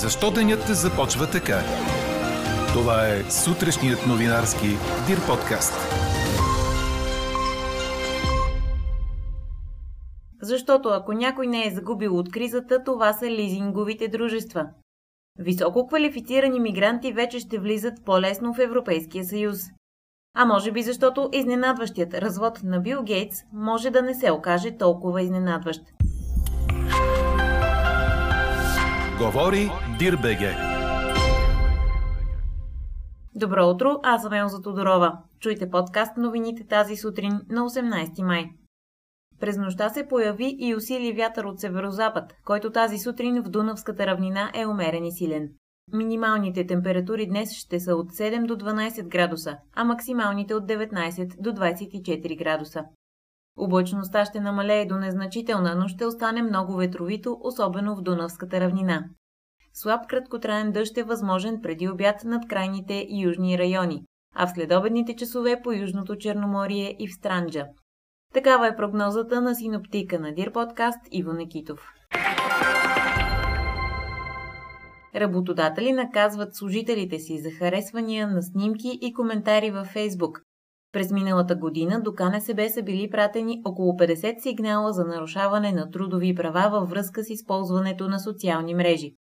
Защо денят започва така? Това е сутрешният новинарски Дир подкаст. Защото ако някой не е загубил от кризата, това са лизинговите дружества. Високо квалифицирани мигранти вече ще влизат по-лесно в Европейския съюз. А може би защото изненадващият развод на Бил Гейтс може да не се окаже толкова изненадващ. Говори Дирбеге. Добро утро, аз съм Елза Тодорова. Чуйте подкаст новините тази сутрин на 18 май. През нощта се появи и усили вятър от северозапад, който тази сутрин в Дунавската равнина е умерен и силен. Минималните температури днес ще са от 7 до 12 градуса, а максималните от 19 до 24 градуса. Облачността ще намалее до незначителна, но ще остане много ветровито, особено в Дунавската равнина. Слаб краткотраен дъжд е възможен преди обяд над крайните южни райони, а в следобедните часове по Южното Черноморие и в Странджа. Такава е прогнозата на синоптика на Дир подкаст Иво Некитов. Работодатели наказват служителите си за харесвания на снимки и коментари във Фейсбук. През миналата година до КНСБ са били пратени около 50 сигнала за нарушаване на трудови права във връзка с използването на социални мрежи.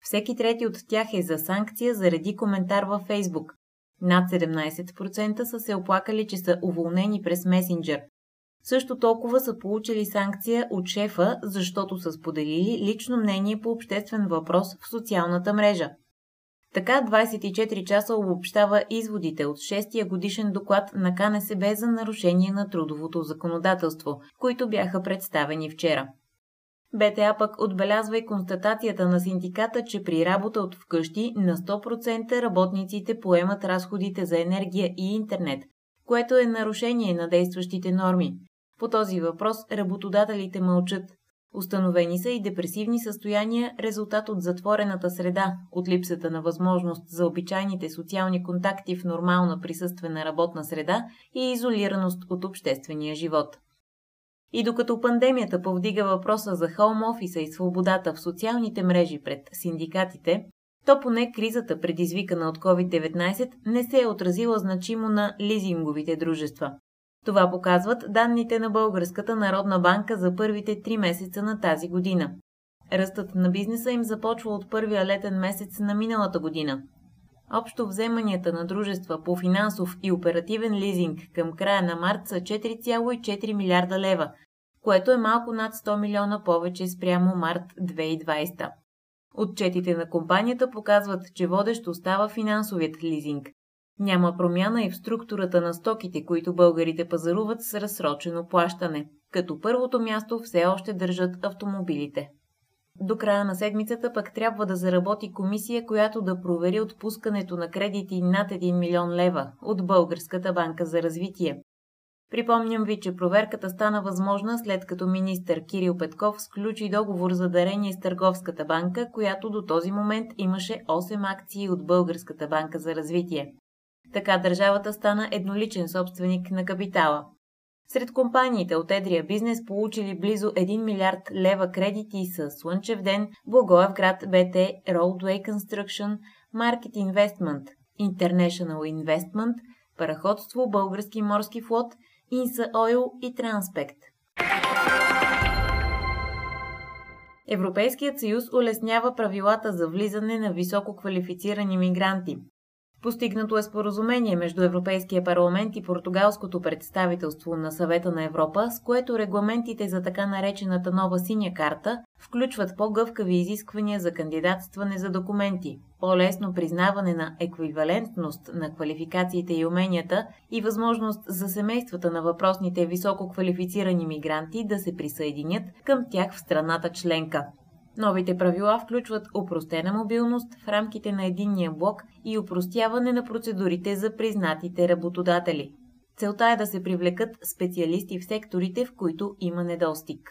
Всеки трети от тях е за санкция заради коментар във Фейсбук. Над 17% са се оплакали, че са уволнени през месенджер. Също толкова са получили санкция от шефа, защото са споделили лично мнение по обществен въпрос в социалната мрежа. Така 24 часа обобщава изводите от 6-я годишен доклад на КНСБ за нарушение на трудовото законодателство, които бяха представени вчера. БТА пък отбелязва и констатацията на синдиката, че при работа от вкъщи на 100% работниците поемат разходите за енергия и интернет, което е нарушение на действащите норми. По този въпрос работодателите мълчат. Установени са и депресивни състояния, резултат от затворената среда, от липсата на възможност за обичайните социални контакти в нормална присъствена работна среда и изолираност от обществения живот. И докато пандемията повдига въпроса за хоум офиса и свободата в социалните мрежи пред синдикатите, то поне кризата, предизвикана от COVID-19, не се е отразила значимо на лизинговите дружества. Това показват данните на Българската народна банка за първите три месеца на тази година. Ръстът на бизнеса им започва от първия летен месец на миналата година. Общо вземанията на дружества по финансов и оперативен лизинг към края на март са 4,4 милиарда лева, което е малко над 100 милиона повече спрямо март 2020. Отчетите на компанията показват, че водещ остава финансовият лизинг. Няма промяна и в структурата на стоките, които българите пазаруват с разсрочено плащане, като първото място все още държат автомобилите. До края на седмицата пък трябва да заработи комисия, която да провери отпускането на кредити над 1 милион лева от Българската банка за развитие. Припомням ви, че проверката стана възможна след като министър Кирил Петков сключи договор за дарение с Търговската банка, която до този момент имаше 8 акции от Българската банка за развитие. Така държавата стана едноличен собственик на капитала. Сред компаниите от едрия бизнес получили близо 1 милиард лева кредити са Слънчев ден, Благоевград БТ, Roadway Construction, Market Investment, International Investment, Параходство, Български морски флот, Инса Ойл и Транспект. Европейският съюз улеснява правилата за влизане на високо квалифицирани мигранти. Постигнато е споразумение между Европейския парламент и португалското представителство на Съвета на Европа, с което регламентите за така наречената нова синя карта включват по-гъвкави изисквания за кандидатстване за документи, по-лесно признаване на еквивалентност на квалификациите и уменията и възможност за семействата на въпросните високо квалифицирани мигранти да се присъединят към тях в страната членка. Новите правила включват упростена мобилност в рамките на единния блок и упростяване на процедурите за признатите работодатели. Целта е да се привлекат специалисти в секторите, в които има недостиг.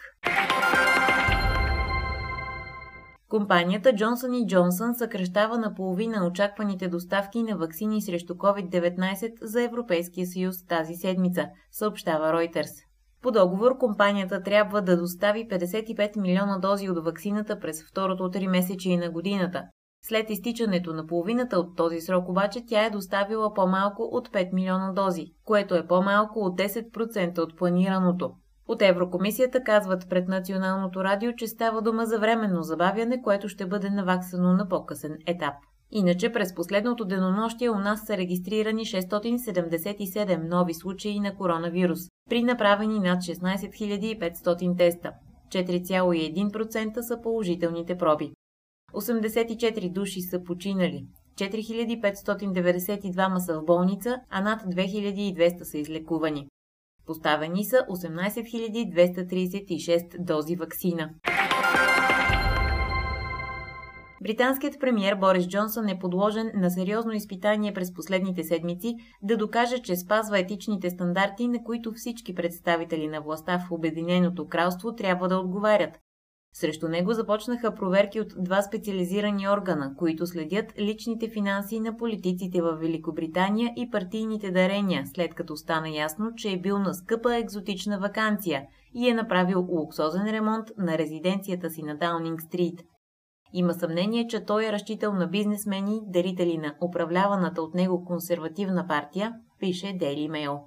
Компанията Johnson Johnson съкръщава наполовина очакваните доставки на вакцини срещу COVID-19 за Европейския съюз тази седмица, съобщава Reuters. По договор компанията трябва да достави 55 милиона дози от ваксината през второто три месечи на годината, След изтичането на половината от този срок обаче тя е доставила по-малко от 5 милиона дози, което е по-малко от 10% от планираното. От Еврокомисията казват пред Националното радио, че става дума за временно забавяне, което ще бъде наваксано на по-късен етап. Иначе през последното денонощие у нас са регистрирани 677 нови случаи на коронавирус, при направени над 16 500 теста. 4,1% са положителните проби. 84 души са починали, 4592 са в болница, а над 2200 са излекувани. Поставени са 18 236 дози вакцина. Британският премьер Борис Джонсън е подложен на сериозно изпитание през последните седмици да докаже, че спазва етичните стандарти, на които всички представители на властта в Обединеното кралство трябва да отговарят. Срещу него започнаха проверки от два специализирани органа, които следят личните финанси на политиците в Великобритания и партийните дарения, след като стана ясно, че е бил на скъпа екзотична вакансия и е направил луксозен ремонт на резиденцията си на Даунинг Стрит. Има съмнение, че той е разчитал на бизнесмени, дарители на управляваната от него консервативна партия, пише Daily Mail.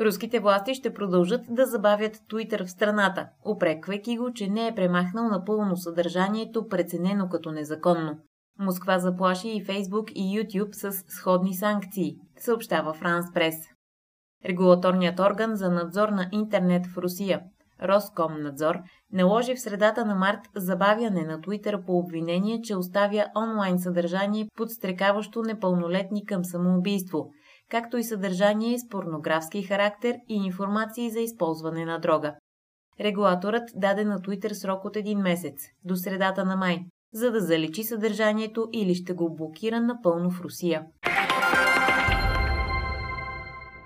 Руските власти ще продължат да забавят Туитър в страната, опреквайки го, че не е премахнал напълно съдържанието, преценено като незаконно. Москва заплаши и Фейсбук и YouTube с сходни санкции, съобщава Франс Прес. Регулаторният орган за надзор на интернет в Русия, Роскомнадзор, наложи в средата на март забавяне на Туитър по обвинение, че оставя онлайн съдържание подстрекаващо непълнолетни към самоубийство – както и съдържание с порнографски характер и информации за използване на дрога. Регулаторът даде на Twitter срок от един месец, до средата на май, за да заличи съдържанието или ще го блокира напълно в Русия.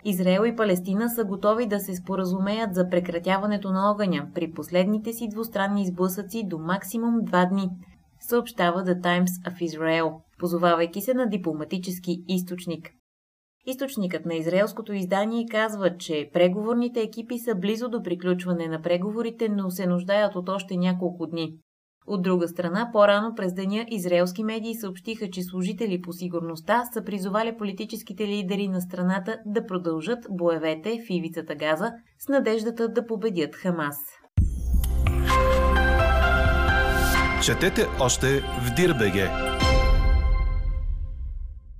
Израел и Палестина са готови да се споразумеят за прекратяването на огъня при последните си двустранни изблъсъци до максимум два дни, съобщава The Times of Israel, позовавайки се на дипломатически източник. Източникът на израелското издание казва, че преговорните екипи са близо до приключване на преговорите, но се нуждаят от още няколко дни. От друга страна, по-рано през деня израелски медии съобщиха, че служители по сигурността са призовали политическите лидери на страната да продължат боевете в ивицата Газа с надеждата да победят Хамас. Четете още в Дирбеге!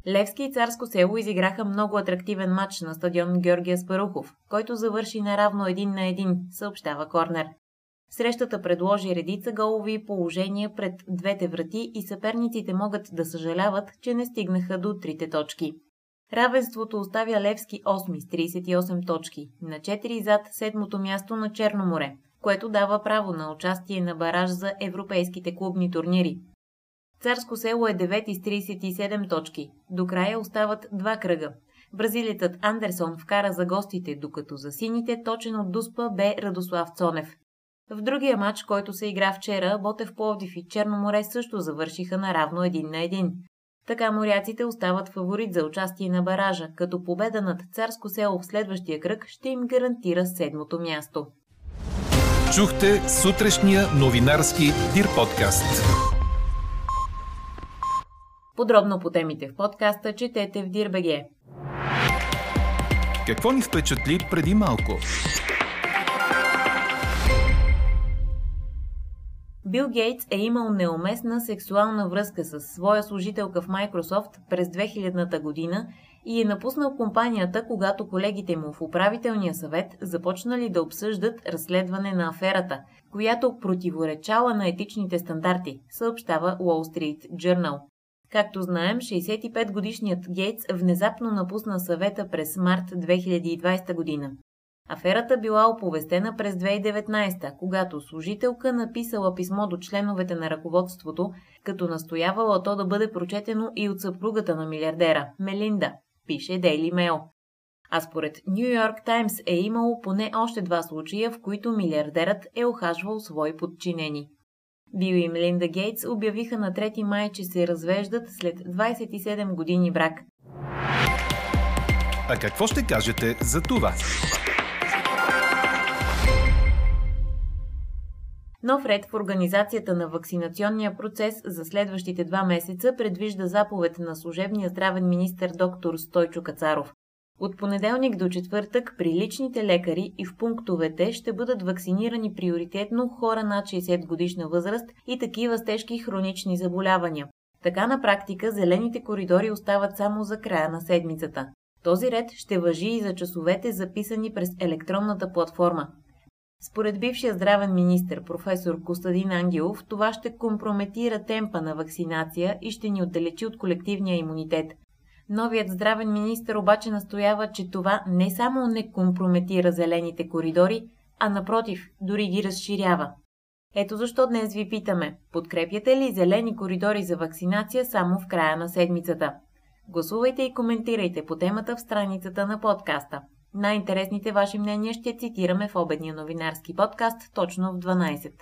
Левски и Царско село изиграха много атрактивен матч на стадион Георгия Спарухов, който завърши наравно един на един, съобщава Корнер. Срещата предложи редица голови положения пред двете врати и съперниците могат да съжаляват, че не стигнаха до трите точки. Равенството оставя Левски 8 с 38 точки, на 4 зад седмото място на Черно море, което дава право на участие на бараж за европейските клубни турнири. Царско село е 9 с 37 точки. До края остават два кръга. Бразилетът Андерсон вкара за гостите, докато за сините точен от Дуспа бе Радослав Цонев. В другия матч, който се игра вчера, Ботев Пловдив и Черноморе също завършиха наравно един на един. Така моряците остават фаворит за участие на баража, като победа над Царско село в следващия кръг ще им гарантира седмото място. Чухте сутрешния новинарски Дир подкаст. Подробно по темите в подкаста четете в Дирбеге. Какво ни впечатли преди малко? Бил Гейтс е имал неуместна сексуална връзка с своя служителка в Microsoft през 2000-та година и е напуснал компанията, когато колегите му в управителния съвет започнали да обсъждат разследване на аферата, която противоречала на етичните стандарти, съобщава Wall Street Journal. Както знаем, 65-годишният Гейтс внезапно напусна съвета през март 2020 година. Аферата била оповестена през 2019, когато служителка написала писмо до членовете на ръководството, като настоявала то да бъде прочетено и от съпругата на милиардера, Мелинда, пише Daily Mail. А според Нью Йорк Таймс е имало поне още два случая, в които милиардерът е охажвал свои подчинени. Бил и Мелинда Гейтс обявиха на 3 май, че се развеждат след 27 години брак. А какво ще кажете за това? Нов ред в организацията на вакцинационния процес за следващите два месеца предвижда заповед на служебния здравен министр доктор Стойчо Кацаров. От понеделник до четвъртък при личните лекари и в пунктовете ще бъдат вакцинирани приоритетно хора над 60 годишна възраст и такива с тежки хронични заболявания. Така на практика зелените коридори остават само за края на седмицата. Този ред ще въжи и за часовете записани през електронната платформа. Според бившия здравен министр професор Костадин Ангелов, това ще компрометира темпа на вакцинация и ще ни отдалечи от колективния имунитет. Новият здравен министр обаче настоява, че това не само не компрометира зелените коридори, а напротив, дори ги разширява. Ето защо днес ви питаме, подкрепяте ли зелени коридори за вакцинация само в края на седмицата? Гласувайте и коментирайте по темата в страницата на подкаста. Най-интересните ваши мнения ще цитираме в обедния новинарски подкаст точно в 12.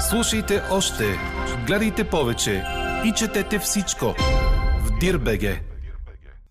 Слушайте още, гледайте повече и четете всичко в Дирбеге.